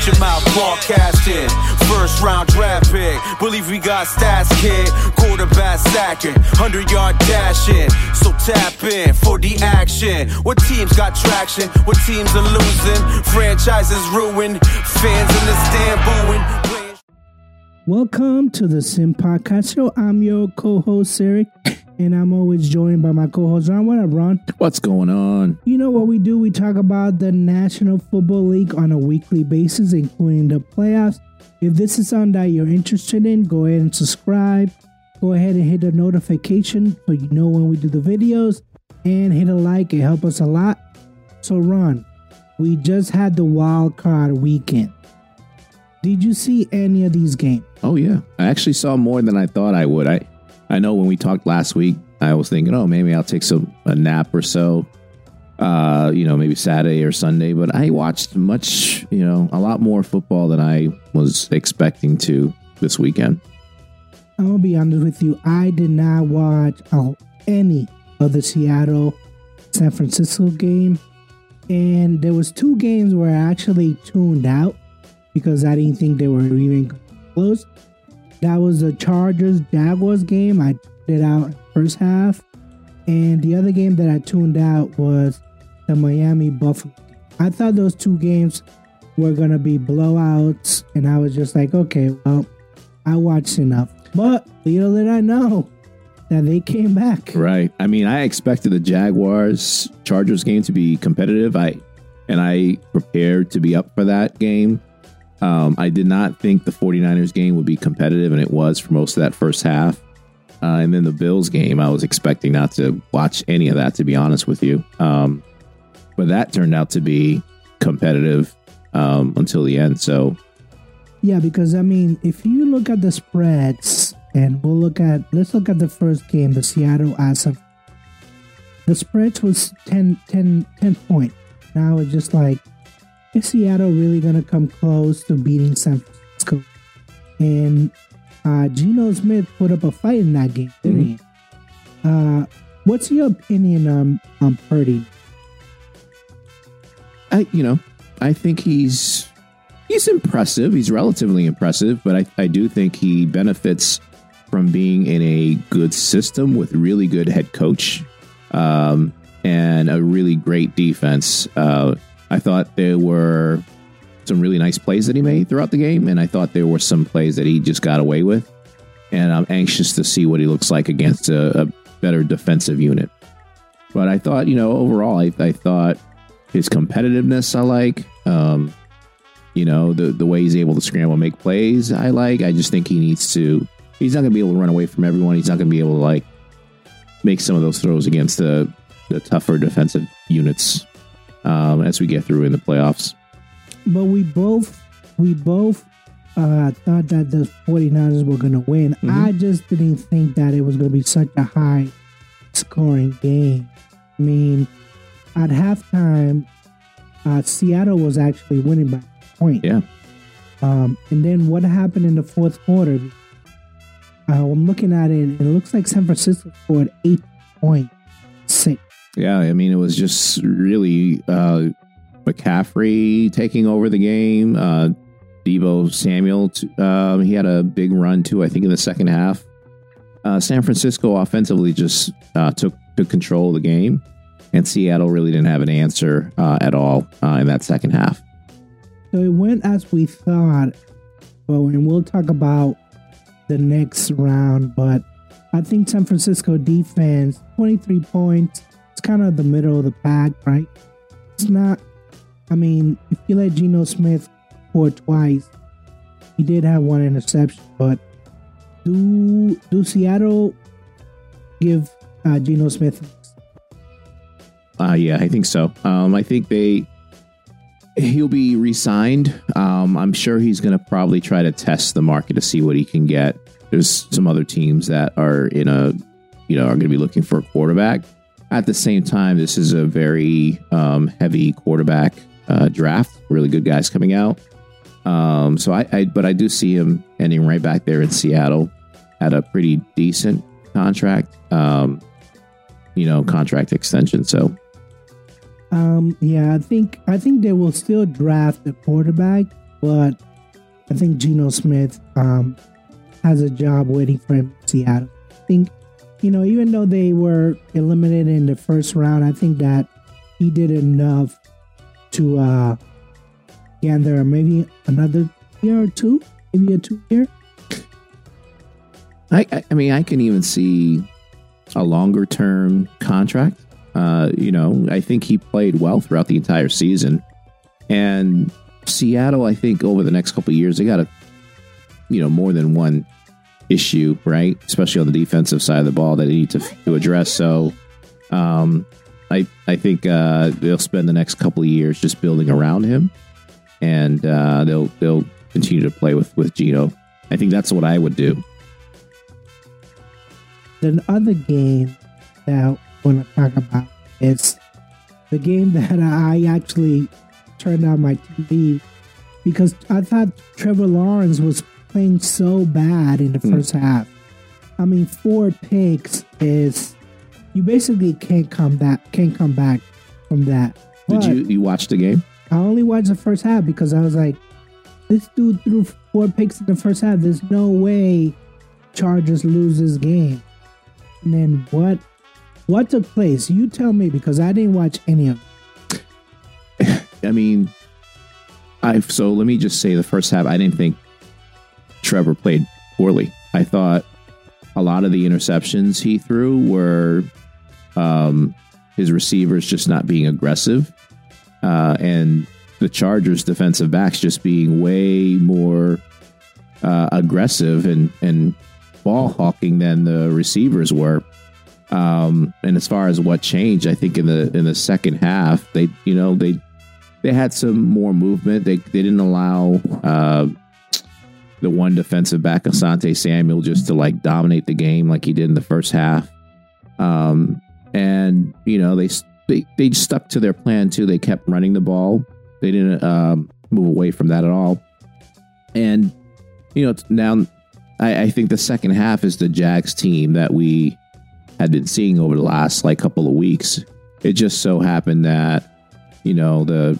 Shut your mouth, broadcasting. First round draft pick. Believe we got stats, kid. Quarterback sacking. 100 yard dashing. So tap in for the action. What teams got traction? What teams are losing? Franchises ruined. Fans in the stand booing. Welcome to the Sim Podcast Show. I'm your co-host Eric, and I'm always joined by my co-host Ron. What up, Ron? What's going on? You know what we do? We talk about the National Football League on a weekly basis, including the playoffs. If this is something that you're interested in, go ahead and subscribe. Go ahead and hit the notification so you know when we do the videos, and hit a like. It helps us a lot. So, Ron, we just had the wild card weekend. Did you see any of these games? Oh yeah, I actually saw more than I thought I would. I I know when we talked last week, I was thinking, oh, maybe I'll take some a nap or so. Uh, you know, maybe Saturday or Sunday, but I watched much, you know, a lot more football than I was expecting to this weekend. Gonna be honest with you. I did not watch uh, any of the Seattle San Francisco game, and there was two games where I actually tuned out because I didn't think they were even close. That was the Chargers Jaguars game. I tuned out first half, and the other game that I tuned out was the Miami Buffalo. I thought those two games were gonna be blowouts, and I was just like, okay, well, I watched enough. But little did I know that they came back. Right. I mean, I expected the Jaguars Chargers game to be competitive. I and I prepared to be up for that game. Um, I did not think the 49ers game would be competitive, and it was for most of that first half. Uh, and then the Bills game, I was expecting not to watch any of that, to be honest with you. Um, but that turned out to be competitive um, until the end. So, Yeah, because I mean, if you look at the spreads, and we'll look at let's look at the first game, the Seattle as of the spreads was 10, 10, 10 point. Now it's just like, is Seattle really gonna come close to beating San Francisco? And uh, Geno Smith put up a fight in that game, didn't he? Uh, what's your opinion on on Purdy? I, you know, I think he's he's impressive. He's relatively impressive, but I, I do think he benefits from being in a good system with really good head coach um, and a really great defense. Uh, I thought there were some really nice plays that he made throughout the game, and I thought there were some plays that he just got away with. And I'm anxious to see what he looks like against a, a better defensive unit. But I thought, you know, overall, I, I thought his competitiveness I like. Um, you know, the the way he's able to scramble and make plays, I like. I just think he needs to. He's not going to be able to run away from everyone. He's not going to be able to like make some of those throws against the the tougher defensive units um, as we get through in the playoffs. but we both we both uh, thought that the 49ers were going to win. I just didn't think that it was going to be such a high scoring game. I mean, at halftime, uh, Seattle was actually winning by a point. Yeah, Um, and then what happened in the fourth quarter? Uh, I'm looking at it. It looks like San Francisco scored eight point six. Yeah. I mean, it was just really uh, McCaffrey taking over the game. Uh, Deebo Samuel, um, he had a big run too. I think in the second half. Uh, San Francisco offensively just uh, took took control of the game, and Seattle really didn't have an answer uh, at all uh, in that second half. So it went as we thought, but and we'll talk about the next round. But I think San Francisco defense, 23 points. It's kind of the middle of the pack, right? It's not. I mean, if you let Geno Smith score twice, he did have one interception, but do do Seattle give uh, Geno Smith? Uh, yeah, I think so. Um, I think they he'll be re-signed. Um, I'm sure he's going to probably try to test the market to see what he can get. There's some other teams that are in a you know are going to be looking for a quarterback. At the same time, this is a very um, heavy quarterback uh, draft. Really good guys coming out. Um, so I, I, but I do see him ending right back there in Seattle at a pretty decent contract. Um, you know, contract extension. So Um, yeah, I think I think they will still draft a quarterback, but I think Geno Smith um, has a job waiting for him in Seattle. I think, you know, even though they were eliminated in the first round, I think that he did enough to uh, gather maybe another year or two, maybe a two year. I, I, mean, I can even see a longer term contract. Uh, you know, I think he played well throughout the entire season, and Seattle. I think over the next couple years, they got a, you know, more than one issue, right? Especially on the defensive side of the ball that they need to, to address. So, um, I I think uh, they'll spend the next couple of years just building around him, and uh, they'll they'll continue to play with with Geno. I think that's what I would do. The other game that I want to talk about is the game that I actually turned on my TV because I thought Trevor Lawrence was playing so bad in the Hmm. first half. I mean, four picks is you basically can't come back can't come back from that. Did you you watch the game? I only watched the first half because I was like, this dude threw four picks in the first half. There's no way Chargers lose this game. And then what what took place? You tell me because I didn't watch any of it. I mean, I so let me just say the first half. I didn't think Trevor played poorly. I thought a lot of the interceptions he threw were um, his receivers just not being aggressive, uh, and the Chargers defensive backs just being way more uh, aggressive and and ball hawking than the receivers were. Um, and as far as what changed, I think in the in the second half, they you know they they had some more movement. They they didn't allow uh, the one defensive back, Asante Samuel, just to like dominate the game like he did in the first half. Um, and you know they they they stuck to their plan too. They kept running the ball. They didn't um, move away from that at all. And you know now, I, I think the second half is the Jags team that we had been seeing over the last like couple of weeks. It just so happened that you know the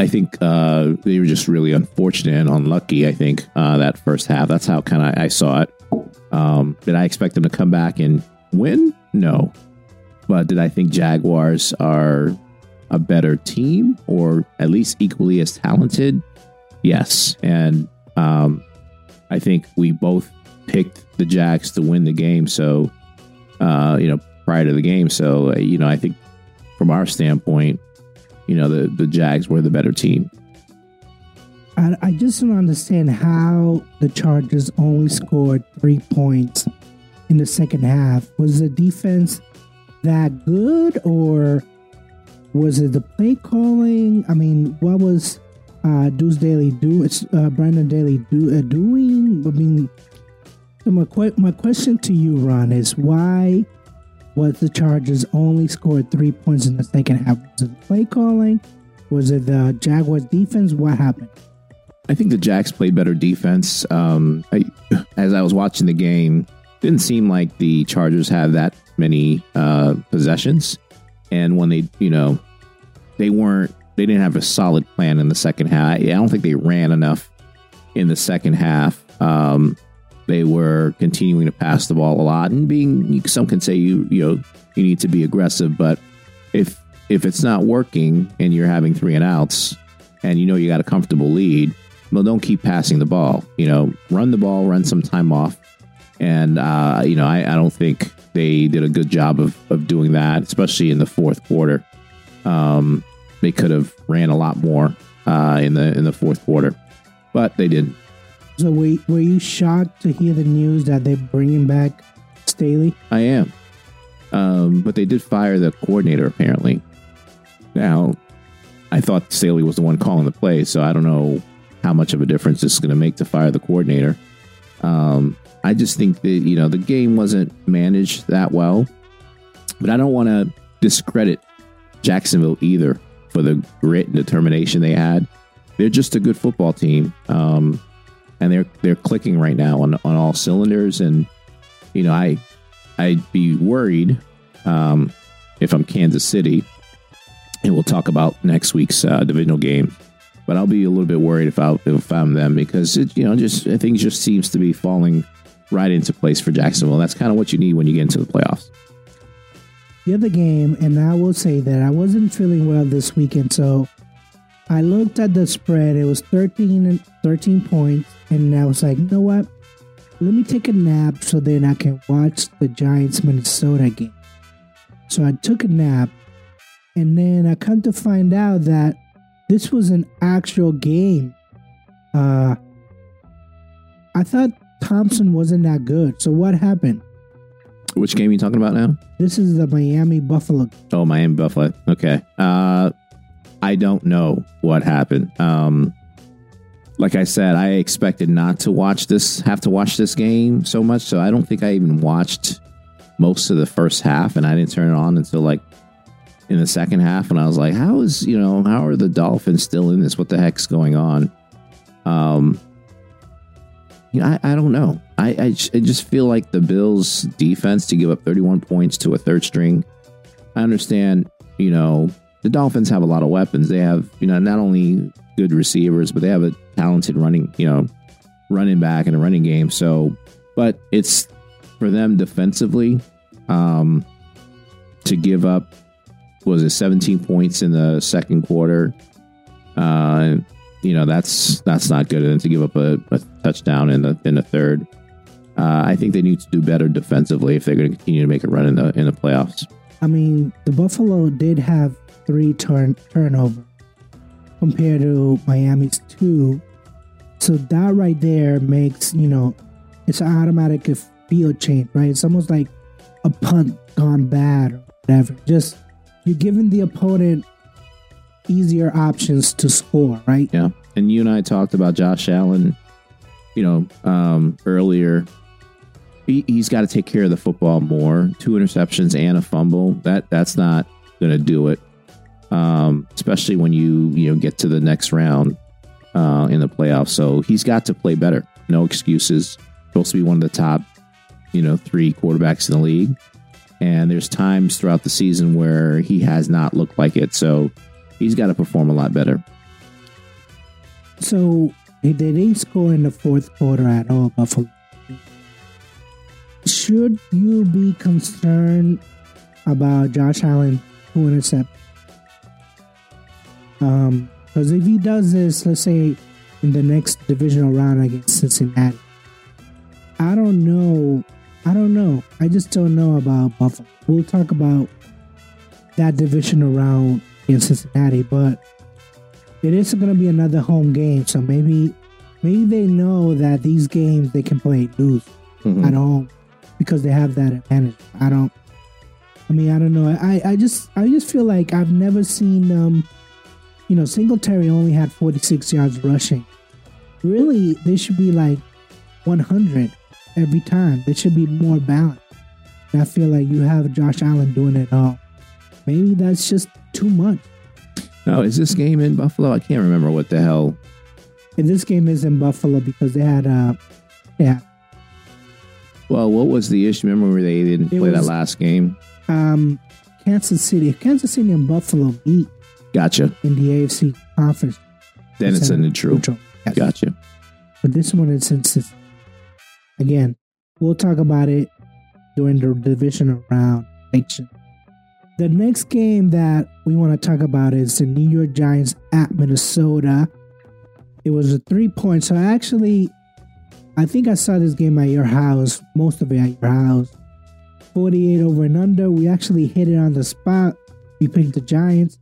I think uh, they were just really unfortunate and unlucky. I think uh, that first half. That's how kind of I saw it. Um, did I expect them to come back and win? No. But did I think Jaguars are a better team or at least equally as talented? Yes. And um, I think we both picked the Jags to win the game. So, uh, you know, prior to the game. So, uh, you know, I think from our standpoint, you know, the, the Jags were the better team. I, I just don't understand how the Chargers only scored three points in the second half. Was the defense that good, or was it the play calling? I mean, what was uh, Deuce Staley do? It's uh, Brandon Staley do uh, doing? I mean, so my my question to you, Ron, is why was the Chargers only scored three points in the second half? Was it the play calling? Was it the Jaguars defense? What happened? I think the Jags played better defense. Um, I, as I was watching the game, didn't seem like the Chargers had that many uh, possessions, and when they, you know, they weren't, they didn't have a solid plan in the second half. I don't think they ran enough in the second half. Um, they were continuing to pass the ball a lot, and being some can say you, you know, you need to be aggressive, but if if it's not working and you're having three and outs, and you know you got a comfortable lead well, don't keep passing the ball. You know, run the ball, run some time off. And, uh, you know, I, I don't think they did a good job of, of doing that, especially in the fourth quarter. Um, they could have ran a lot more uh, in the in the fourth quarter, but they didn't. So were, were you shocked to hear the news that they're bringing back Staley? I am. Um, but they did fire the coordinator, apparently. Now, I thought Staley was the one calling the play, so I don't know how much of a difference this is going to make to fire the coordinator. Um, I just think that, you know, the game wasn't managed that well. But I don't want to discredit Jacksonville either for the grit and determination they had. They're just a good football team. Um, and they're they're clicking right now on, on all cylinders. And, you know, I I'd be worried um, if I'm Kansas City, and we'll talk about next week's uh, divisional game. but I'll be a little bit worried if I if I'm them because it you know just I think just seems to be falling right into place for Jacksonville. That's kind of what you need when you get into the playoffs. The other game, and I will say that I wasn't feeling well this weekend, so I looked at the spread. It was 13 and 13 points, and I was like, you know what? Let me take a nap so then I can watch the Giants Minnesota game. So I took a nap, and then I come to find out that this was an actual game. Uh, I thought Thompson wasn't that good. So what happened? Which game are you talking about now? This is the Miami Buffalo. Oh, Miami Buffalo. Okay. Uh, I don't know what happened. Um, like I said, I expected not to watch this, have to watch this game so much. So I don't think I even watched most of the first half, and I didn't turn it on until like in the second half. And I was like, how is, you know, how are the Dolphins still in this? What the heck's going on? Um, you know, I, I don't know. I, I, I just feel like the Bills' defense to give up 31 points to a third string. I understand, you know, the Dolphins have a lot of weapons. They have, you know, not only good receivers, but they have a talented running, you know, running back and a running game. So, but it's for them defensively um, to give up was it 17 points in the second quarter. Uh, you know that's that's not good. And to give up a, a touchdown in the in the third, uh, I think they need to do better defensively if they're going to continue to make a run in the in the playoffs. I mean, the Buffalo did have three turn turnover compared to Miami's two. So that right there makes you know it's an automatic field change, right? It's almost like a punt gone bad or whatever. Just you're giving the opponent easier options to score, right? Yeah. And you and I talked about Josh Allen, you know, um, earlier. He, he's got to take care of the football more. Two interceptions and a fumble. That that's not going to do it. Um, especially when you you know get to the next round uh, in the playoffs. So he's got to play better. No excuses. Supposed to be one of the top, you know, three quarterbacks in the league. And there's times throughout the season where he has not looked like it. So he's got to perform a lot better. So they didn't score in the fourth quarter at all, Buffalo. Should you be concerned about Josh Allen who intercept? Um, because if he does this, let's say in the next divisional round against Cincinnati, I don't know. I don't know. I just don't know about Buffalo. We'll talk about that divisional round in Cincinnati, but it is going to be another home game. So maybe, maybe they know that these games they can play loose mm-hmm. at home because they have that advantage. I don't. I mean, I don't know. I, I just I just feel like I've never seen um, you know, Singletary only had 46 yards rushing. Really, they should be like 100 every time. They should be more balanced. And I feel like you have Josh Allen doing it all. Maybe that's just too much. No, is this game in Buffalo? I can't remember what the hell. And this game is in Buffalo because they had uh yeah. Well, what was the issue? Remember where they didn't it play was, that last game? Um Kansas City. Kansas City and Buffalo beat. Gotcha. In the AFC conference. Then it's, it's a neutral. neutral. Yes. Gotcha. But this one is since again, we'll talk about it during the divisional round. The next game that we want to talk about is the New York Giants at Minnesota. It was a three point. So actually, I think I saw this game at your house, most of it at your house. 48 over and under. We actually hit it on the spot. We picked the Giants.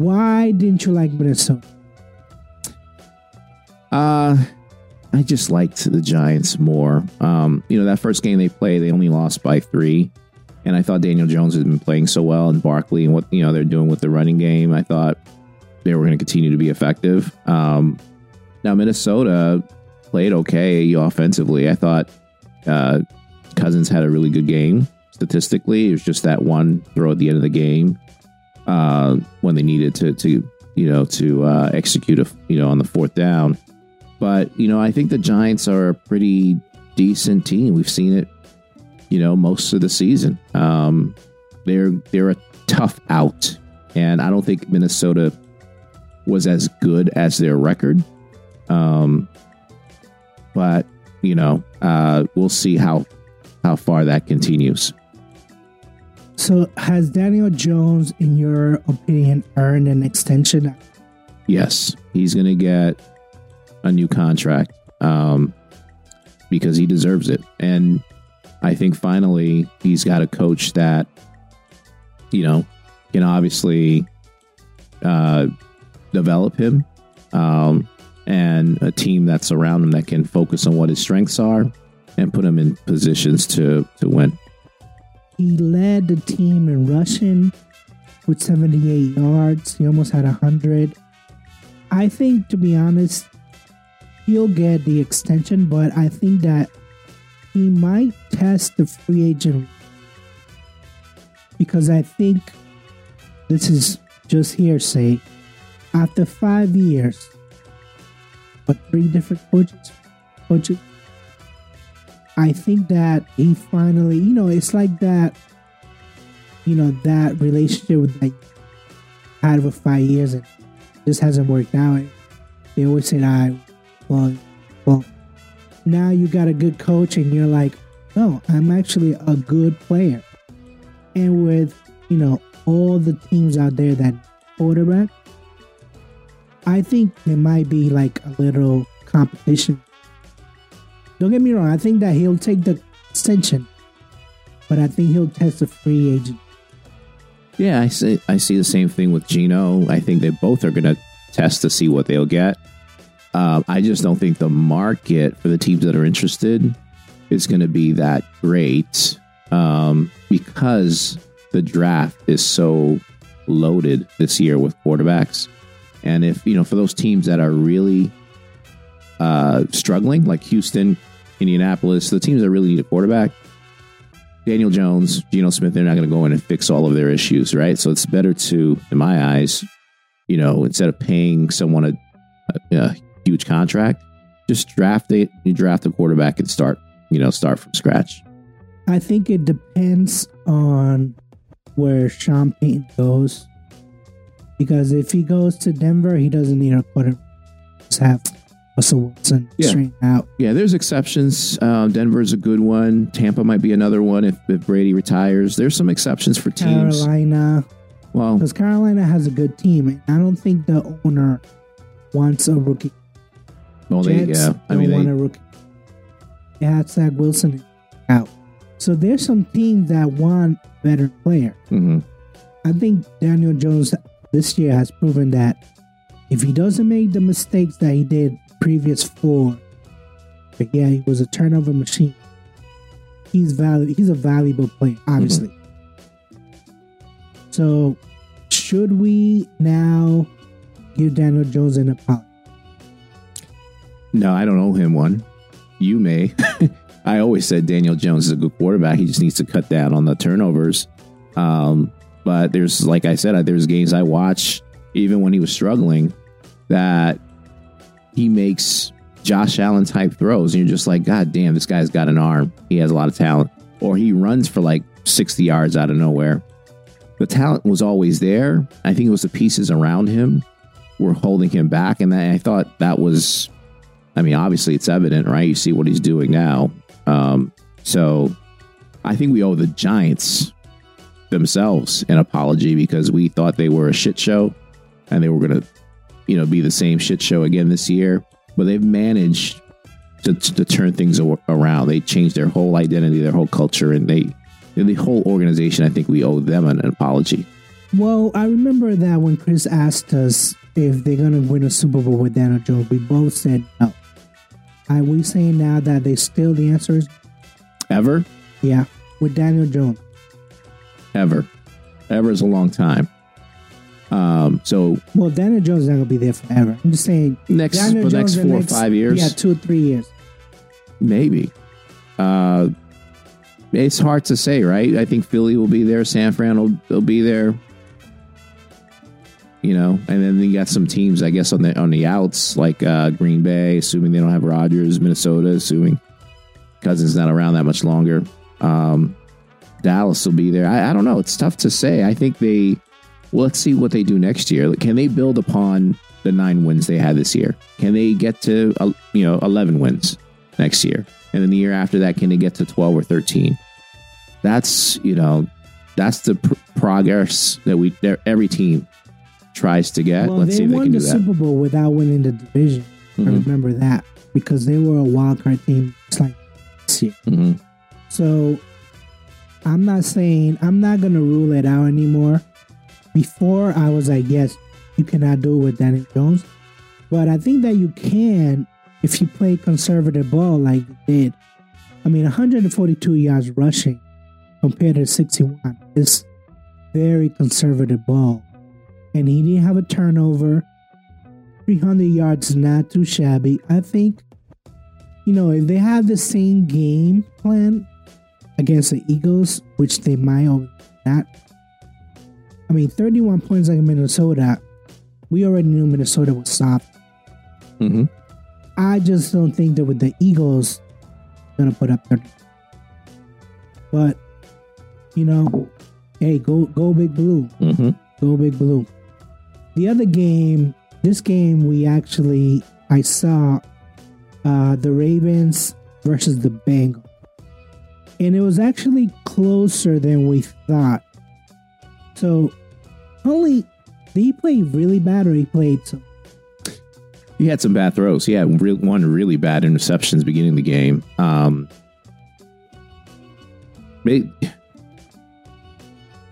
Why didn't you like Minnesota? Uh, I just liked the Giants more. Um, you know, that first game they played, they only lost by three. And I thought Daniel Jones had been playing so well and Barkley and what you know they're doing with the running game. I thought they were going to continue to be effective. Um, now Minnesota played okay offensively. I thought uh, Cousins had a really good game statistically. It was just that one throw at the end of the game uh, when they needed to to you know to uh, execute a you know on the fourth down. But you know I think the Giants are a pretty decent team. We've seen it you know, most of the season. Um, they're they're a tough out, and I don't think Minnesota was as good as their record. Um, but you know, uh, we'll see how how far that continues. So, has Daniel Jones, in your opinion, earned an extension? Yes, he's going to get a new contract um, because he deserves it, and I think finally he's got a coach that you know can obviously uh, develop him, um, and a team that's around him that can focus on what his strengths are and put him in positions to to win. He led the team in rushing with 78 yards. He almost had 100. I think, to be honest, he'll get the extension, but I think that he might test the free agent because I think this is just hearsay. After five years, but three different coaches, coaches, I think that he finally, you know, it's like that, you know, that relationship with that I had for five years and just hasn't worked out. They always say, "I, well, well, now you got a good coach," and you're like, "No, I'm actually a good player." And with you know all the teams out there that quarterback, I think there might be like a little competition don't get me wrong. I think that he'll take the extension, but I think he'll test the free agent. Yeah, I see. I see the same thing with Geno. I think they both are going to test to see what they'll get. Um, I just don't think the market for the teams that are interested is going to be that great um, because the draft is so loaded this year with quarterbacks. And if you know, for those teams that are really uh, struggling, like Houston, Indianapolis, the teams that really need a quarterback, Daniel Jones, Geno Smith, they're not going to go in and fix all of their issues, right? So it's better to, in my eyes, you know, instead of paying someone a, a, a huge contract, just draft it. You draft a quarterback and start, you know, start from scratch. I think it depends on where Sean Payton goes. Because if he goes to Denver, he doesn't need a quarterback. Russell Wilson yeah. out. Yeah, there's exceptions. Um, Denver's a good one. Tampa might be another one if, if Brady retires. There's some exceptions for teams. Carolina. Well, because Carolina has a good team, and I don't think the owner wants a rookie. Well, they, Jets yeah, I mean, want they, a rookie. They had Zach Wilson out, so there's some teams that want better player. Mm-hmm. I think Daniel Jones this year has proven that if he doesn't make the mistakes that he did previous four. But yeah, he was a turnover machine. He's valuable. He's a valuable player, obviously. Mm-hmm. So, should we now give Daniel Jones an apology? No, I don't owe him one. You may. I always said Daniel Jones is a good quarterback. He just needs to cut down on the turnovers. Um, but there's, like I said, there's games I watch even when he was struggling that he makes Josh Allen type throws, and you're just like, God damn, this guy's got an arm. He has a lot of talent. Or he runs for like 60 yards out of nowhere. The talent was always there. I think it was the pieces around him were holding him back. And I thought that was, I mean, obviously it's evident, right? You see what he's doing now. Um, so I think we owe the Giants themselves an apology because we thought they were a shit show and they were going to you know, be the same shit show again this year. But they've managed to, to turn things around. They changed their whole identity, their whole culture, and they, the whole organization. I think we owe them an, apology. Well, I remember that when Chris asked us if they're going to win a Super Bowl with Daniel Jones, we both said no. Are we saying now that they still the answer is ever? Yeah, with Daniel Jones. Ever, ever is a long time. Um, so well, Daniel Jones is not gonna be there forever. I'm just saying next Daniel for the next four next, or five years. Yeah, two or three years. Maybe. Uh, it's hard to say, right? I think Philly will be there. San Fran will, will be there. You know, and then you got some teams, I guess, on the on the outs, like uh, Green Bay, assuming they don't have Rodgers, Minnesota, assuming Cousins not around that much longer. Um, Dallas will be there. I, I don't know. It's tough to say. I think they let's see what they do next year. Can they build upon the nine wins they had this year? Can they get to uh, you know eleven wins next year? And then the year after that, can they get to twelve or thirteen? That's you know that's the pr- progress that we that every team tries to get. Well, Let's see if they can the do that. Super Bowl without winning the division. I Mhm. remember that because they were a wild card team just like this year. Mhm. So I'm not saying I'm not gonna rule it out anymore. Before I was like, yes, you cannot do it with Daniel Jones, but I think that you can if you play conservative ball like you did. I mean, 142 yards rushing compared to 61 is very conservative ball, and he didn't have a turnover. 300 yards not too shabby. I think, you know, if they have the same game plan against the Eagles, which they might or not. I mean, 31 points like Minnesota. We already knew Minnesota was soft. Mhm. I just don't think that with the Eagles, gonna put up 30. But you know, hey, go go big blue. Mhm. Go Big Blue. The other game, this game we actually I saw uh the Ravens versus the Bengals. And it was actually closer than we thought. So only did he play really bad or he played some? He had some bad throws. He had one really bad interceptions beginning the game. Um, it-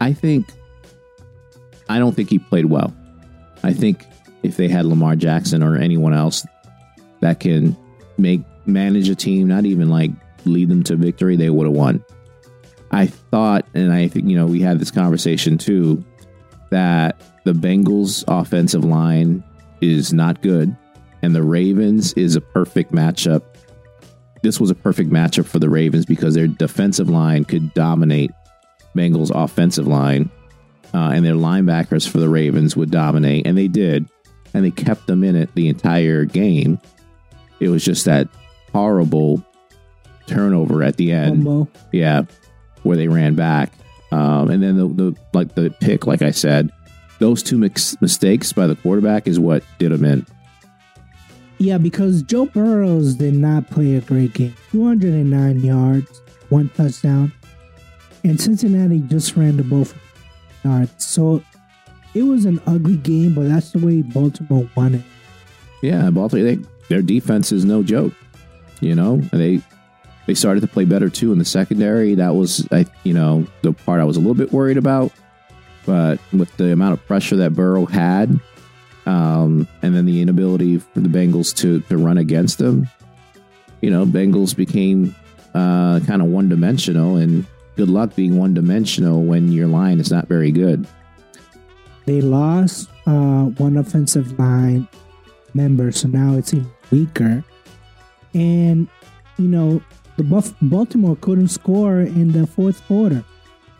I think, I don't think he played well. I think if they had Lamar Jackson or anyone else that can make manage a team, not even like lead them to victory, they would have won. I thought, and I think you know, we had this conversation too, that the Bengals' offensive line is not good and the Ravens is a perfect matchup. This was a perfect matchup for the Ravens because their defensive line could dominate Bengals' offensive line, uh, and their linebackers for the Ravens would dominate, and they did, and they kept them in it the entire game. It was just that horrible turnover at the end. Yeah, where they ran back, um, and then the, the like the pick, like I said, those two mix- mistakes by the quarterback is what did them in. Yeah, because Joe Burrows did not play a great game. 209 yards, one touchdown. And Cincinnati just ran the ball for yards. So it was an ugly game, but that's the way Baltimore won it. Yeah, Baltimore, they, their defense is no joke. You know, And they they started to play better too in the secondary. That was, I you know, the part I was a little bit worried about. But with the amount of pressure that Burrow had, um, and then the inability for the Bengals to to run against them, you know, Bengals became uh, kind of one dimensional. And good luck being one dimensional when your line is not very good. They lost uh, one offensive line member, so now it's even weaker. And, you know, the Baltimore couldn't score in the fourth quarter.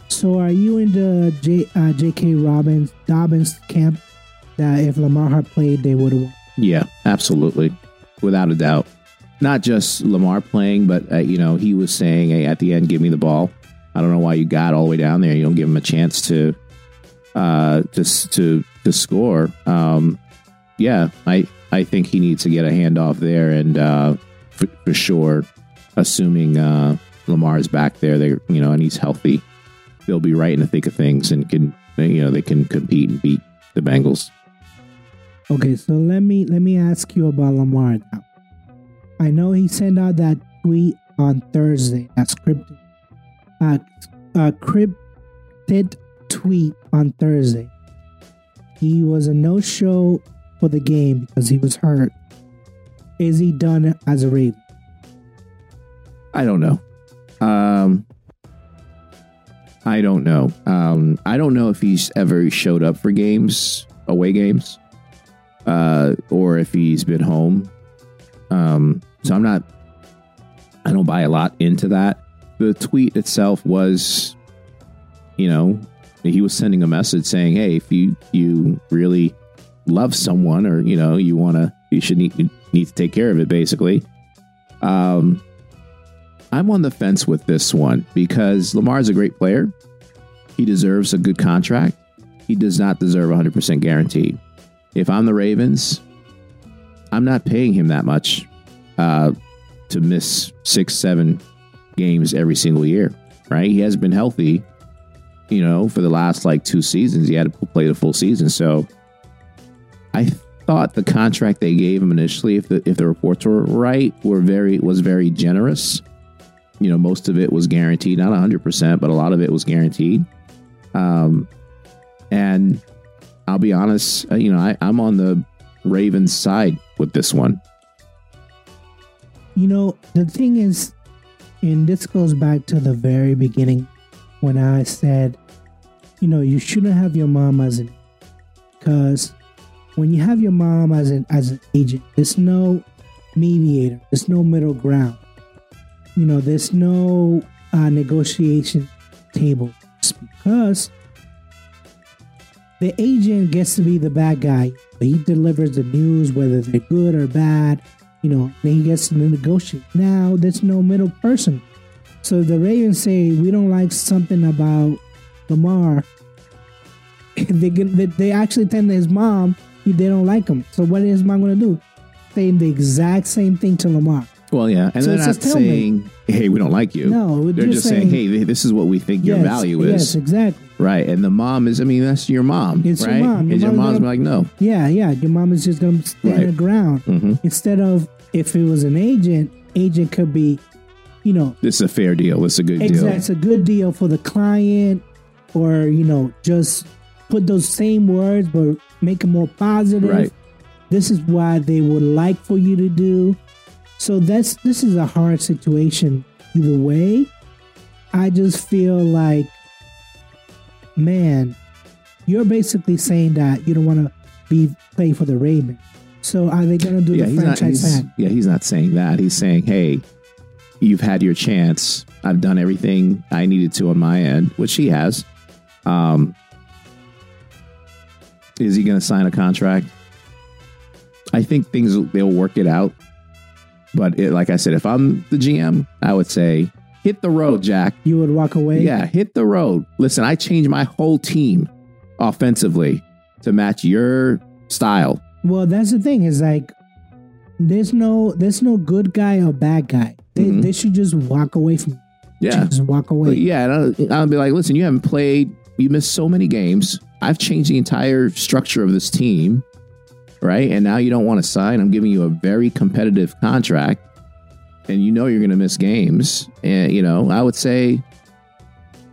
So are you in the J- uh, J.K. Robbins Dobbins camp that if Lamar had played, they would have won? Yeah, absolutely, without a doubt. Not just Lamar playing, but uh, you know he was saying, "Hey, at the end, give me the ball." I don't know why you got all the way down there. You don't give him a chance to, uh, to to to score. Um, yeah, I I think he needs to get a handoff there, and uh, for, for sure, assuming uh, Lamar is back there, they you know, and he's healthy, they'll be right in the thick of things and can you know they can compete and beat the Bengals. Okay, so let me let me ask you about Lamar now. I know he sent out that tweet on Thursday. That's scripted. Uh, uh, crypted tweet on Thursday. He was a no-show for the game because he was hurt. Is he done as a Raven? I don't know. Um, I don't know. Um, I don't know if he's ever showed up for games, away games, uh, or if he's been home. Um, so I'm not. I don't buy a lot into that. The tweet itself was, you know, he was sending a message saying, "Hey, if you you really love someone, or you know, you want to, you should need you need to take care of it." Basically, um, I'm on the fence with this one because Lamar is a great player. He deserves a good contract. he does not deserve 100% guaranteed. If I'm the Ravens, I'm not paying him that much uh, to miss six, seven games every single year, right? He hasn't been healthy, you know, for the last like two seasons. He had to play the full season. So I thought the contract they gave him initially, if the if the reports were right, were very was very generous. You know, most of it was guaranteed, not 100%, but a lot of it was guaranteed. Um, and I'll be honest, uh, you know, I, I'm on the Ravens side with this one. You know, the thing is, and this goes back to the very beginning when I said, you know, you shouldn't have your mom as an because when you have your mom as an as an agent, there's no mediator, there's no middle ground. You know, there's no uh, negotiation table because the agent gets to be the bad guy. He delivers the news, whether they're good or bad. You know, then he gets to negotiate. Now there's no middle person. So the Ravens say we don't like something about Lamar, they get, they, actually his mom they don't like him. So what is mom going to do? Saying the exact same thing to Lamar. Well, yeah, and So they're not saying, "Hey, we don't like you." No, they're just just saying, saying- "Hey, this is what we think your value is." Yes, exactly. Right, and the mom is. I mean, that's your mom, It's your mom. Your and your mom's gonna- like, "No." Yeah, yeah. Your mom is just going to stand Right. the ground hmm instead of if it was an agent. Agent could be, you know, This is a fair deal. This is a good Exactly. deal. It's a good deal for the client, or you know, just put those same words but make it more positive. Right. This is why they would like for you to do. So that's this is a hard situation either way. I just feel like, man, you're basically saying that you don't want to be play for the Ravens. So are they going to do Yeah, the he's not. franchise He's, tag? yeah, he's not saying that. He's saying, "Hey, you've had your chance. I've done everything I needed to on my end, which he has." Um, is he going to sign a contract? I think things they'll work it out. But it, like I said, if I'm the GM, I would say hit the road, Jack. You would walk away. Yeah, hit the road. Listen, I changed my whole team offensively to match your style. Well, that's the thing. Is like there's no there's no good guy or bad guy. They, Mhm. they should just walk away from. Yeah. just walk away. But yeah, and I'll, I'll be like, listen, you haven't played, you missed so many games. I've changed the entire structure of this team, right? And now you don't want to sign. I'm giving you a very competitive contract, and you know you're going to miss games. And, you know, I would say,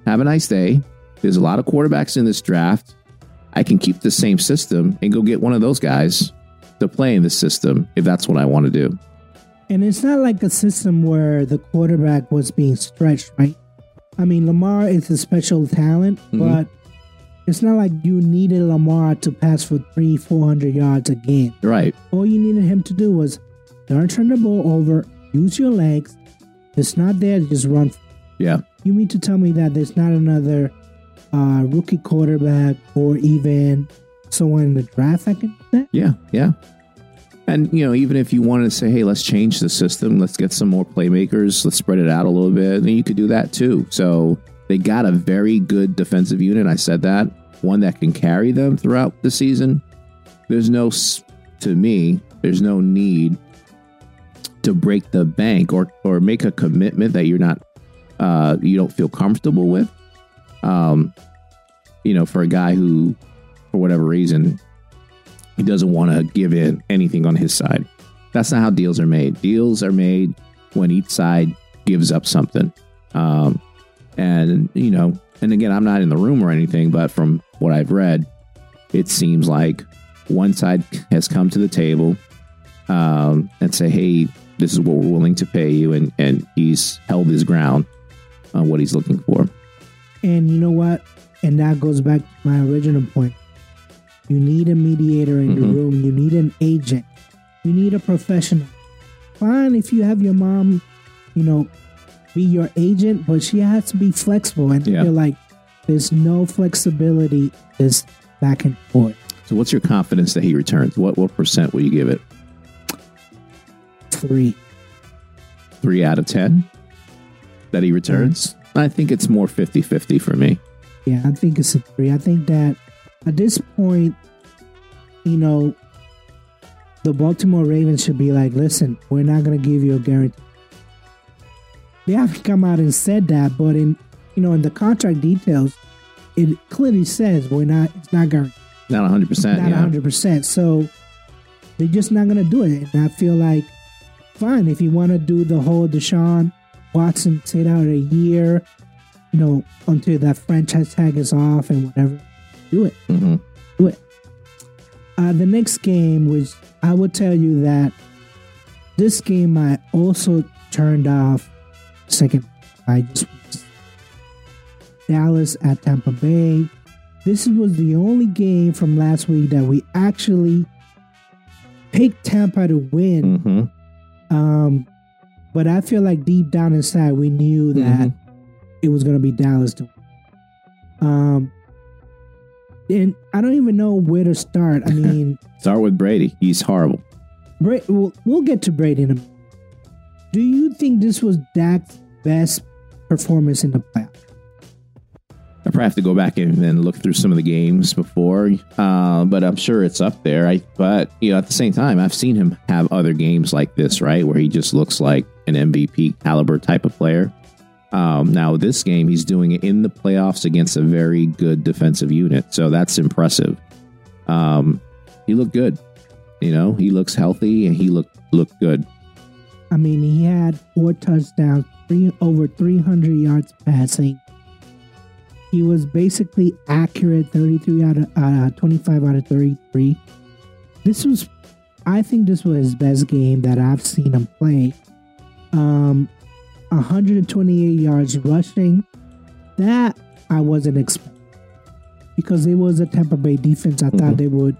have a nice day. There's a lot of quarterbacks in this draft. I can keep the same system and go get one of those guys to play in this system if that's what I want to do. And it's not like a system where the quarterback was being stretched, right? I mean, Lamar is a special talent, Mhm. but it's not like you needed Lamar to pass for three, four hundred yards a game. Right. All you needed him to do was don't turn the ball over, use your legs. If it's not there, to just run. Yeah. You mean to tell me that there's not another uh, rookie quarterback or even someone in the draft that can do that? Yeah, yeah. And you know, even if you wanted to say, "Hey, let's change the system. Let's get some more playmakers. Let's spread it out a little bit," then you could do that too. So they got a very good defensive unit. I said that one that can carry them throughout the season. There's no, to me, there's no need to break the bank or or make a commitment that you're not, uh, you don't feel comfortable with. Um, you know, for a guy who, for whatever reason, he doesn't want to give in anything on his side. That's not how deals are made. Deals are made when each side gives up something. Um, and, you know, and again, I'm not in the room or anything, but from what I've read, it seems like one side has come to the table um, and say, hey, this is what we're willing to pay you. And, and he's held his ground on what he's looking for. And you know what? And that goes back to my original point. You need a mediator in your Mhm. room. You need an agent. You need a professional. Fine if you have your mom, you know, be your agent, but she has to be flexible. And Yeah. I feel like there's no flexibility this back and forth. So, what's your confidence that he returns? What, what percent will you give it? Three. three out of 10 that he returns. I think it's more 50 50 for me. Yeah, I think it's a three. I think that at this point, you know, the Baltimore Ravens should be like, listen, we're not going to give you a guarantee. They haven't come out and said that, but in you know in the contract details, it clearly says we're not. It's not guaranteed. Not 100. percent Not Yeah. 100. percent So they're just not going to do it. And I feel like, fine, if you want to do the whole Deshaun Watson sit out a year, you know, until that franchise tag is off and whatever, do it Mhm. do it. Uh, the next game was, I will tell you that this game I also turned off. Second, I just Dallas at Tampa Bay. This was the only game from last week that we actually picked Tampa to win. Mhm. Um, but I feel like deep down inside we knew that Mhm. it was going to be Dallas to win. Um, and I don't even know where to start. I mean, Start with Brady. He's horrible. Bra- we'll, we'll get to Brady in a minute. Do you think this was Dak's best performance in the playoffs? I probably have to go back and look through some of the games before, uh, but I'm sure it's up there. I, but you know, at the same time, I've seen him have other games like this, right, where he just looks like an MVP caliber type of player. Um, now, this game, he's doing it in the playoffs against a very good defensive unit, so that's impressive. Um, he looked good. You know, he looks healthy and he looked looked good. I mean, he had four touchdowns, three over 300 yards passing. He was basically accurate, 33 out of uh, 25 out of 33. This was, I think, this was his best game that I've seen him play. Um, 128 yards rushing. That I wasn't expecting because it was a Tampa Bay defense. I Mhm. thought they would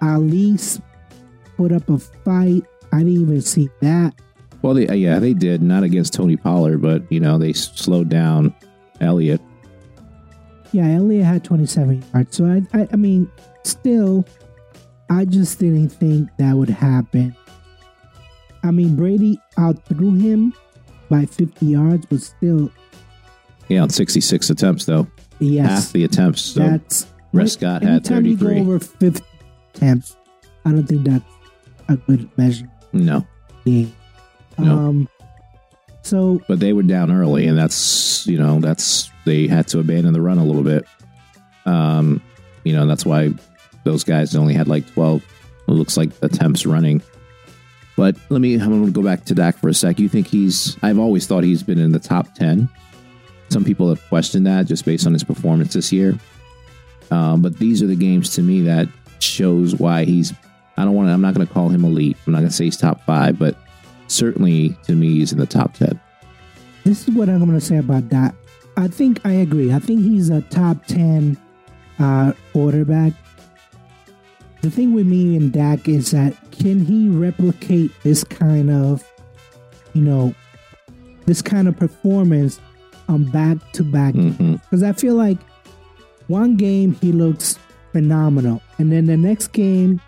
at least put up a fight. I didn't even see that. Well, they, yeah, they did not against Tony Pollard, but you know they slowed down Elliott. Yeah, Elliott had 27 yards. So, I, I, I mean, still, I just didn't think that would happen. I mean, Brady outthrew him by 50 yards, but still, Yeah, on 66 attempts, though. yes, Half the attempts. So that's. Prescott had anytime you 33. go over 50 attempts, I don't think that's a good measure. No. No. Um, so, but they were down early, and that's, you know, that's, they had to abandon the run a little bit. Um, you know, that's why those guys only had like 12, it looks like attempts running. But let me, I'm going to go back to Dak for a sec. You think he's, I've always thought he's been in the top 10. Some people have questioned that just based on his performance this year. Um, but these are the games to me that shows why he's, I don't want to, I'm not going to call him elite. I'm not going to say he's top five, but certainly to me, he's in the top 10. this is what I'm going to say about that. I think I agree. I think he's a top 10 uh, quarterback. The thing with me and Dak is that can he replicate this kind of, you know, this kind of performance on back to back? Because I feel like one game he looks phenomenal, and then the next game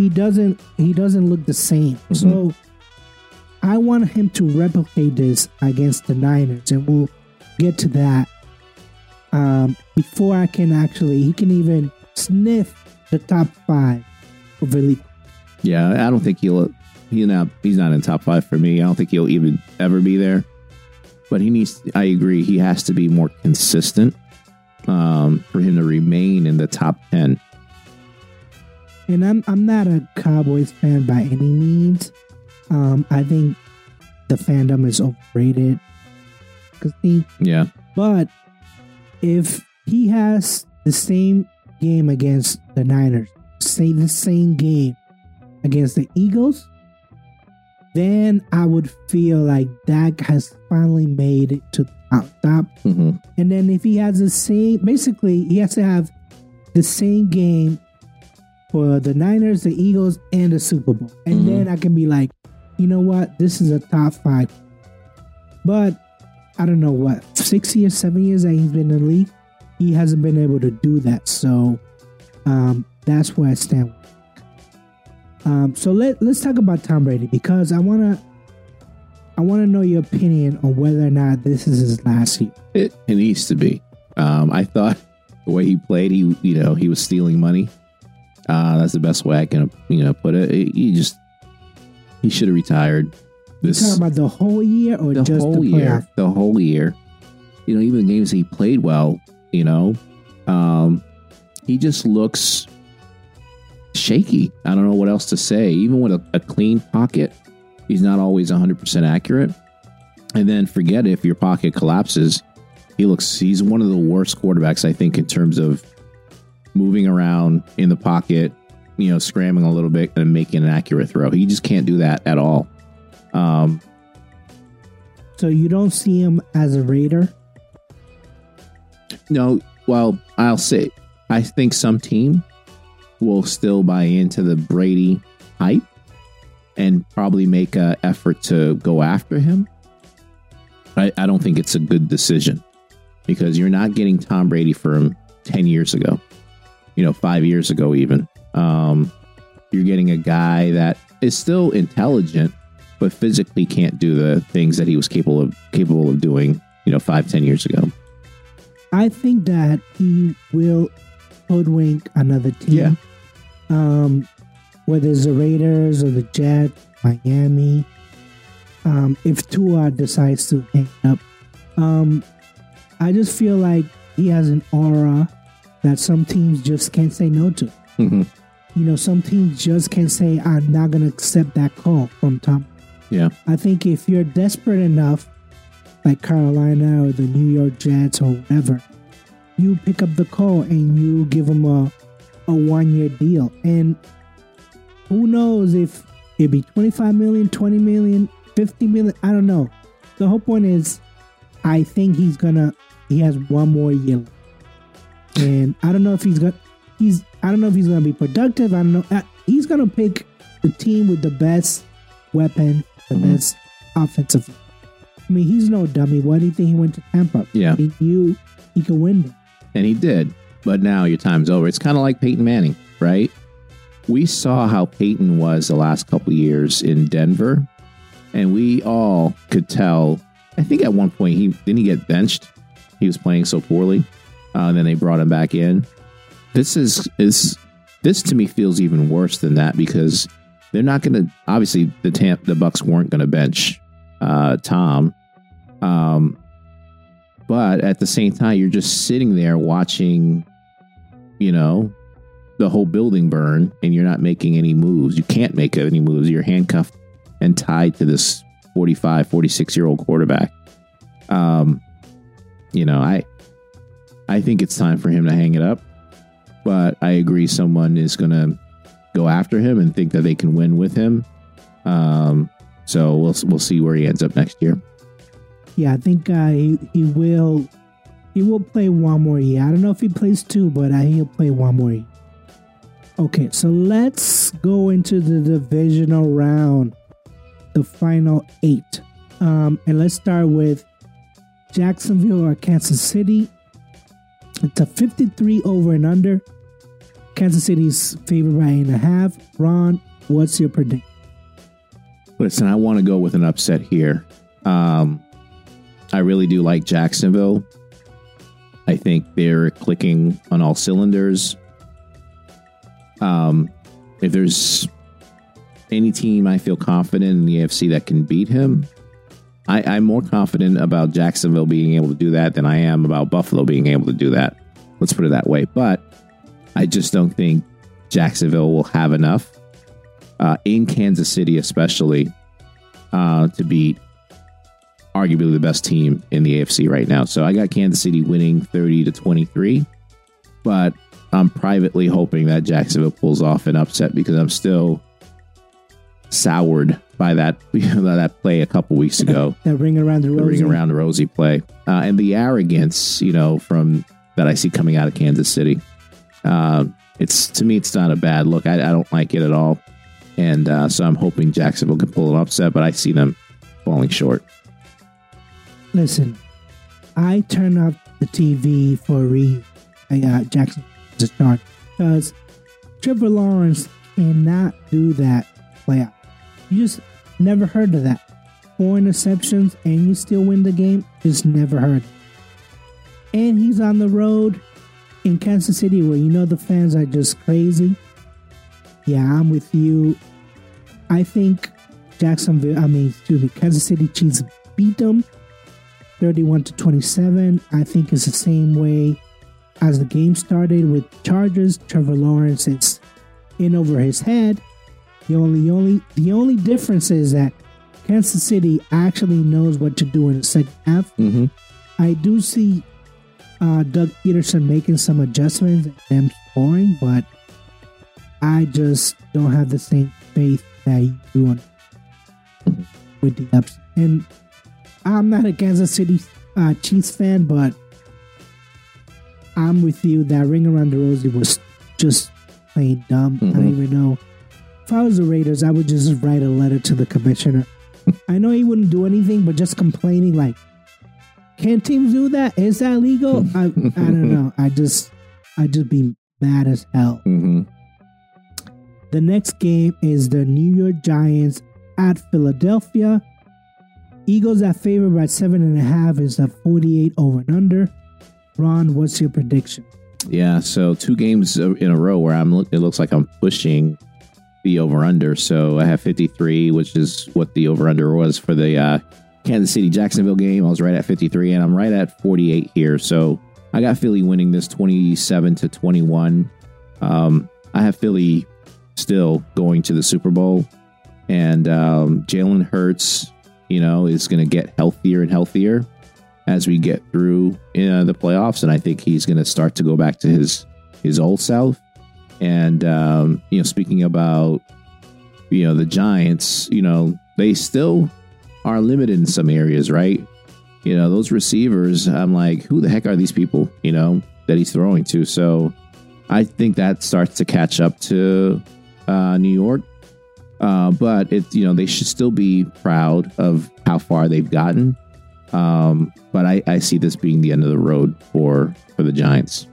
he doesn't. He doesn't look the same. So I want him to replicate this against the Niners, and we'll get to that um, before I can actually. He can even sniff the top five of elite. Yeah, I don't think he'll. He's not. He's not in top five for me. I don't think he'll even ever be there. But he needs. I agree. He has to be more consistent um, for him to remain in the top ten. And I'm I'm not a Cowboys fan by any means. Um, I think the fandom is overrated. Cause he, Yeah. but if he has the same game against the Niners, say the same game against the Eagles, then I would feel like Dak has finally made it to the top. top. hmm And then if he has the same, basically, he has to have the same game for the Niners, the Eagles, and the Super Bowl. And Mhm. then I can be like, you know what? This is a top five. But I don't know what, six years, seven years that he's been in the league, he hasn't been able to do that. So um, that's where I stand. Um, so let let's talk about Tom Brady because I wanna I wanna know your opinion on whether or not this is his last year. It, it needs to be. Um, I thought The way he played, he you know he was stealing money. Uh, that's the best way I can you know put it. He just he should have retired. This talking about the whole year or the just whole the year? The whole year. You know, even the games he played well. You know, um, he just looks shaky. I don't know what else to say. Even with a, a clean pocket, he's not always 100% accurate. And then forget if your pocket collapses, he looks, he's one of the worst quarterbacks, I think, in terms of moving around in the pocket, you know, scrambling a little bit and making an accurate throw. He just can't do that at all. Um, so you don't see him as a Raider? No. Well, I'll say, I think some team will still buy into the Brady hype and probably make an effort to go after him. I, I don't think it's a good decision because you're not getting Tom Brady from 10 years ago, you know, five years ago, even. Um, you're getting a guy that is still intelligent, but physically can't do the things that he was capable of capable of doing, you know, five, ten years ago. I think that he will hoodwink another team. Yeah. Um, whether it's the Raiders or the Jets, Miami. Um, if Tua decides to hang up, um, I just feel like he has an aura that some teams just can't say no to. Mm-hmm. You know, some teams just can't say, "I'm not going to accept that call from Tom." Yeah, I think if you're desperate enough, like Carolina or the New York Jets or whatever, you pick up the call and you give them a a one year deal. And who knows if it'd be 25 million, 20 million, 50 million. I don't know. The whole point is, I think he's gonna, he has one more year. And I don't know if he's gonna, he's, I don't know if he's gonna be productive. I don't know. Uh, he's gonna pick the team with the best weapon, the mm-hmm. best offensive. I mean, he's no dummy. Why do you think he went to Tampa? Yeah. He knew he could win. And he did but now your time's over. It's kind of like Peyton Manning, right? We saw how Peyton was the last couple years in Denver, and we all could tell. I think at one point he didn't he get benched. He was playing so poorly, uh, and then they brought him back in. This is is this to me feels even worse than that because they're not going to. Obviously, the Tamp the Bucks weren't going to bench uh, Tom. Um, but at the same time, you're just sitting there watching you know, the whole building burn and you're not making any moves. You can't make any moves. You're handcuffed and tied to this 45, 46 year old quarterback. Um, you know, I I think it's time for him to hang it up. But I agree someone is going to go after him and think that they can win with him. Um, so we'll we'll see where he ends up next year. Yeah, I think uh, he, he will he will play one more year. I don't know if he plays two, but I, he'll play one more year. Okay, so let's go into the divisional round, the final eight. Um, and let's start with Jacksonville or Kansas City. It's a 53 over and under. Kansas City's favored by eight and a half. Ron, what's your prediction? Listen, I want to go with an upset here. Um, I really do like Jacksonville. I think they're clicking on all cylinders. Um, if there's any team I feel confident in the AFC that can beat him, I, I'm more confident about Jacksonville being able to do that than I am about Buffalo being able to do that. Let's put it that way. But I just don't think Jacksonville will have enough uh, in Kansas City, especially uh, to beat arguably the best team in the AFC right now. So I got Kansas City winning 30 to 23, but I'm privately hoping that Jacksonville pulls off an upset because I'm still soured by that that play a couple weeks ago. that ring around the rosy, the ring around the rosy play, uh, and the arrogance, you know, from that I see coming out of Kansas City. Uh, it's to me, it's not a bad look. I, I don't like it at all, and uh, so I'm hoping Jacksonville can pull an upset, but I see them falling short. Listen, I turn off the TV for a reason. I got Jackson to start because Trevor Lawrence cannot do that playoff. You just never heard of that. Four interceptions and you still win the game. Just never heard. And he's on the road. in Kansas City where you know the fans are just crazy. Yeah, I'm with you. I think Jacksonville, I mean, excuse me, Kansas City Chiefs beat them 31 to 27. I think it's the same way as the game started with Chargers. Trevor Lawrence is in over his head. The only only the only difference is that Kansas City actually knows what to do in the second half. Mm-hmm. I do see uh, Doug Pederson making some adjustments and them scoring, but I just don't have the same faith that you do on, with the ups. And I'm not a Kansas City uh, Chiefs fan, but I'm with you. That ring around the rosy was just plain dumb. I don't even know. If I was the Raiders, I would just write a letter to the commissioner. I know he wouldn't do anything, but just complaining like, can teams do that? Is that legal? I I don't know. I just I just be mad as hell. Mm-hmm. The next game is the New York Giants at Philadelphia. Eagles are favored by seven and a half. Is a 48 over and under. Ron, what's your prediction? Yeah, so two games in a row where I'm. It looks like I'm pushing the over under. So I have 53, which is what the over under was for the uh, Kansas City Jacksonville game. I was right at 53, and I'm right at 48 here. So I got Philly winning this 27 to 21. Um, I have Philly still going to the Super Bowl, and um, Jalen Hurts, you know, is going to get healthier and healthier as we get through uh, the playoffs, and I think he's going to start to go back to his his old self. And um, you know, speaking about you know the Giants, you know they still are limited in some areas, right? You know those receivers. I'm like, who the heck are these people? You know that he's throwing to. So I think that starts to catch up to uh, New York. Uh, but it, you know, they should still be proud of how far they've gotten. Um, but I, I see this being the end of the road for for the Giants.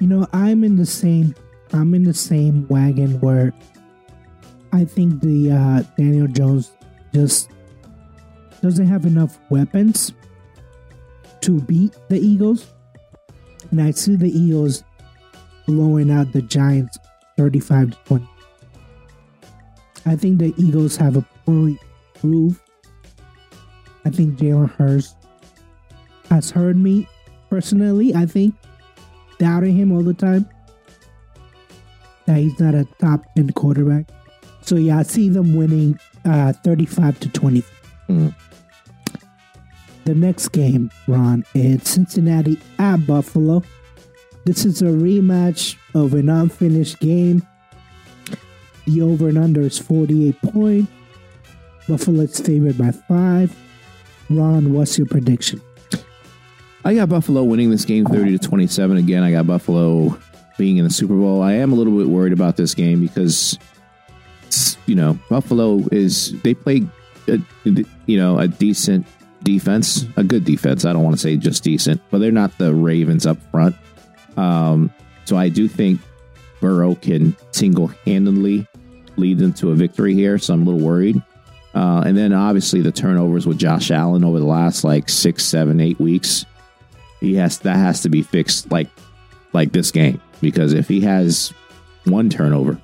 You know, I'm in the same I'm in the same wagon where I think the uh, Daniel Jones just doesn't have enough weapons to beat the Eagles. And I see the Eagles blowing out the Giants 35 to 20. I think the Eagles have a point prove. I think Jalen Hurts has heard me personally. I think doubting him all the time that he's not a top 10 quarterback. So, yeah, I see them winning uh, 35 to 20. Mm. The next game, Ron, is Cincinnati at Buffalo. This is a rematch of an unfinished game. The over and under is 48 points. Buffalo is favored by five. Ron, what's your prediction? I got Buffalo winning this game 30 to 27. Again, I got Buffalo being in the Super Bowl. I am a little bit worried about this game because, you know, Buffalo is, they play, a, you know, a decent defense, a good defense. I don't want to say just decent, but they're not the Ravens up front. Um, so I do think Burrow can single handedly lead them to a victory here. So I'm a little worried. Uh, and then obviously the turnovers with Josh Allen over the last like six, seven, eight weeks. He has that has to be fixed like like this game because if he has one turnover,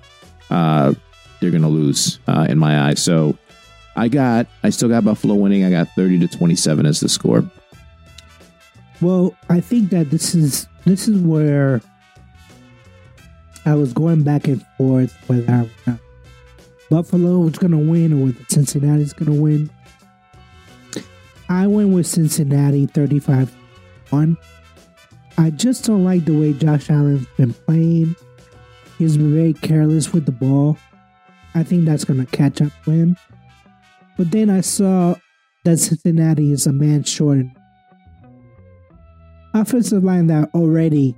uh, they're gonna lose uh, in my eyes. So I got I still got Buffalo winning. I got thirty to twenty seven as the score. Well, I think that this is this is where I was going back and forth whether Buffalo was going to win or whether Cincinnati's going to win. I went with Cincinnati 35 1. I just don't like the way Josh Allen's been playing. He's been very careless with the ball. I think that's going to catch up with him. But then I saw that Cincinnati is a man short. Offensive line that already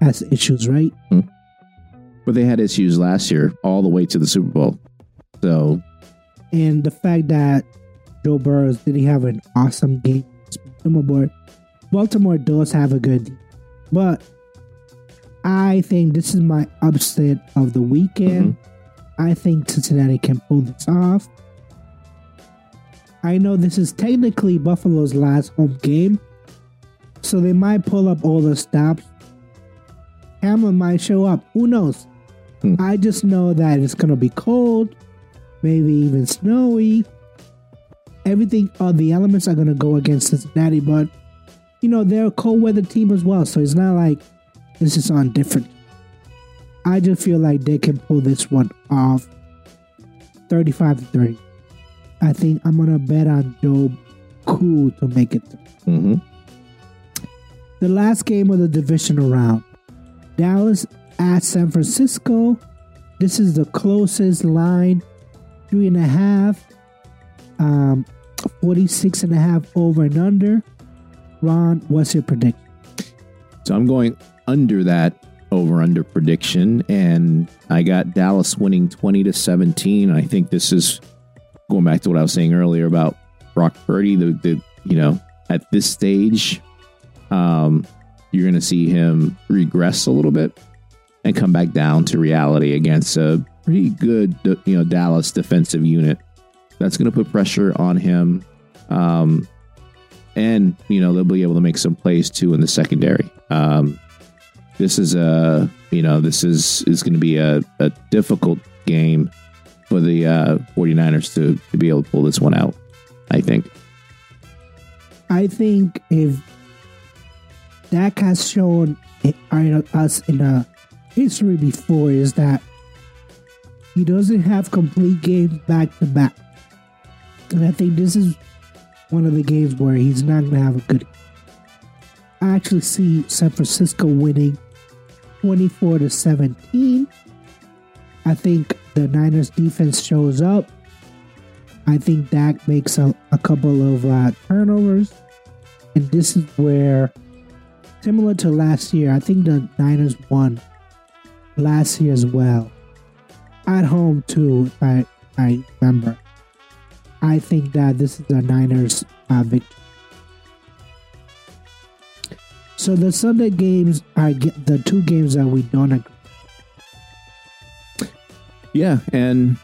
has issues, right? Hmm. But they had issues last year all the way to the Super Bowl. So, and the fact that Joe Burrow didn't have an awesome game, Baltimore, Baltimore does have a good, but I think this is my upset of the weekend. Mm-hmm. I think Cincinnati can pull this off. I know this is technically Buffalo's last home game, so they might pull up all the stops. Hamlin might show up. Who knows? Hmm. I just know that it's gonna be cold, maybe even snowy. Everything, all the elements are gonna go against Cincinnati, but you know they're a cold weather team as well, so it's not like this is on different. I just feel like they can pull this one off. Thirty-five to thirty. I think I'm gonna bet on Joe Cool to make it. through. hmm The last game of the divisional round. Dallas at San Francisco. This is the closest line. Three and a half. Um, 46 and a half over and under. Ron, what's your prediction? So I'm going under that over under prediction, and I got Dallas winning 20 to 17. I think this is going back to what I was saying earlier about Brock Purdy. The, the you know at this stage, um, you're going to see him regress a little bit and come back down to reality against a pretty good you know Dallas defensive unit. That's going to put pressure on him. Um, and you know they'll be able to make some plays too in the secondary. Um, this is a you know this is is going to be a, a difficult game for the uh, 49ers to, to be able to pull this one out. I think. I think if Dak has shown us in a history before is that he doesn't have complete games back to back. And I think this is one of the games where he's not going to have a good. I actually see San Francisco winning 24 to 17. I think the Niners defense shows up. I think Dak makes a, a couple of uh, turnovers. And this is where, similar to last year, I think the Niners won last year as well. At home, too, if I, I remember. I think that this is the Niners' uh, victory. So the Sunday games are the two games that we don't agree. Yeah, and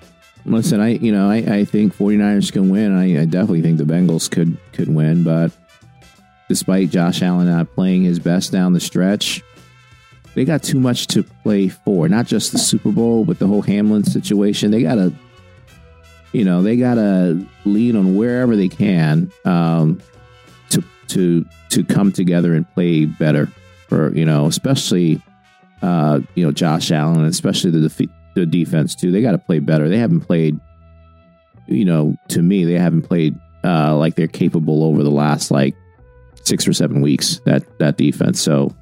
listen, I you know I, I think 49ers can win. I, I definitely think the Bengals could could win, but despite Josh Allen not playing his best down the stretch, they got too much to play for. Not just the Super Bowl, but the whole Hamlin situation. They gotta, you know, they gotta lean on wherever they can um, to to to come together and play better. For you know, especially uh, you know Josh Allen, especially the the defense too. They got to play better. They haven't played, you know, to me, they haven't played uh, like they're capable over the last like six or seven weeks. That that defense. So,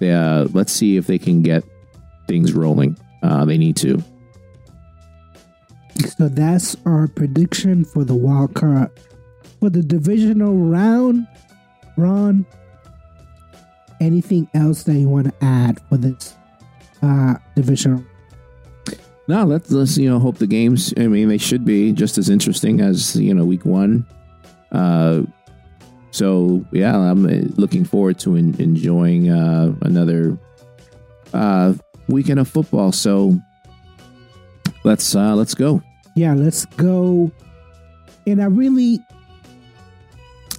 yeah, let's see if they can get things rolling. Uh, they need to. So that's our prediction for the wild card. For the divisional round, Ron, anything else that you want to add for this uh, divisional? No, let's let's you know hope the games. I mean, they should be just as interesting as you know week one. Uh, so yeah, I'm uh, looking forward to en- enjoying uh, another uh, weekend of football. So let's uh, let's go. Yeah, let's go. And I really,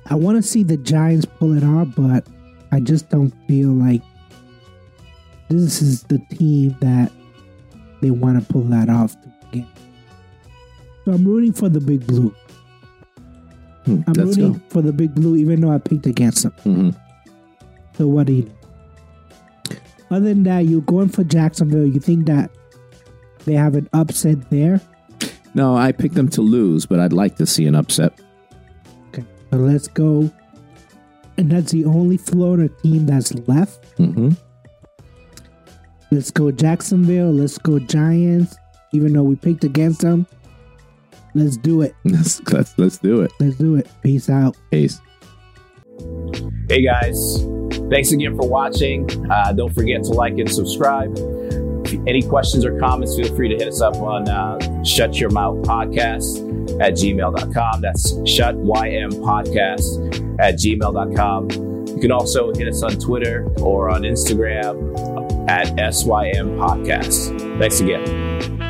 I want to see the Giants pull it off, but I just don't feel like this is the team that they want to pull that off again. So I'm rooting for the Big Blue. Hmm, I'm rooting go. for the Big Blue, even though I picked against them. Mhm. So what do you? Other than that, you're going for Jacksonville. You think that they have an upset there? No, I picked them to lose, but I'd like to see an upset. Okay, so let's go. And that's the only Florida team that's left. hmm Let's go Jacksonville. Let's go Giants. Even though we picked against them, let's do it. Let's, let's let's do it. Let's do it. Peace out. Peace. Hey guys, thanks again for watching. Uh, don't forget to like and subscribe. Any questions or comments, feel free to hit us up on uh, Shut Your Mouth Podcast at gmail.com. That's Shut YM Podcast at gmail.com. You can also hit us on Twitter or on Instagram at SYM Podcast. Thanks again.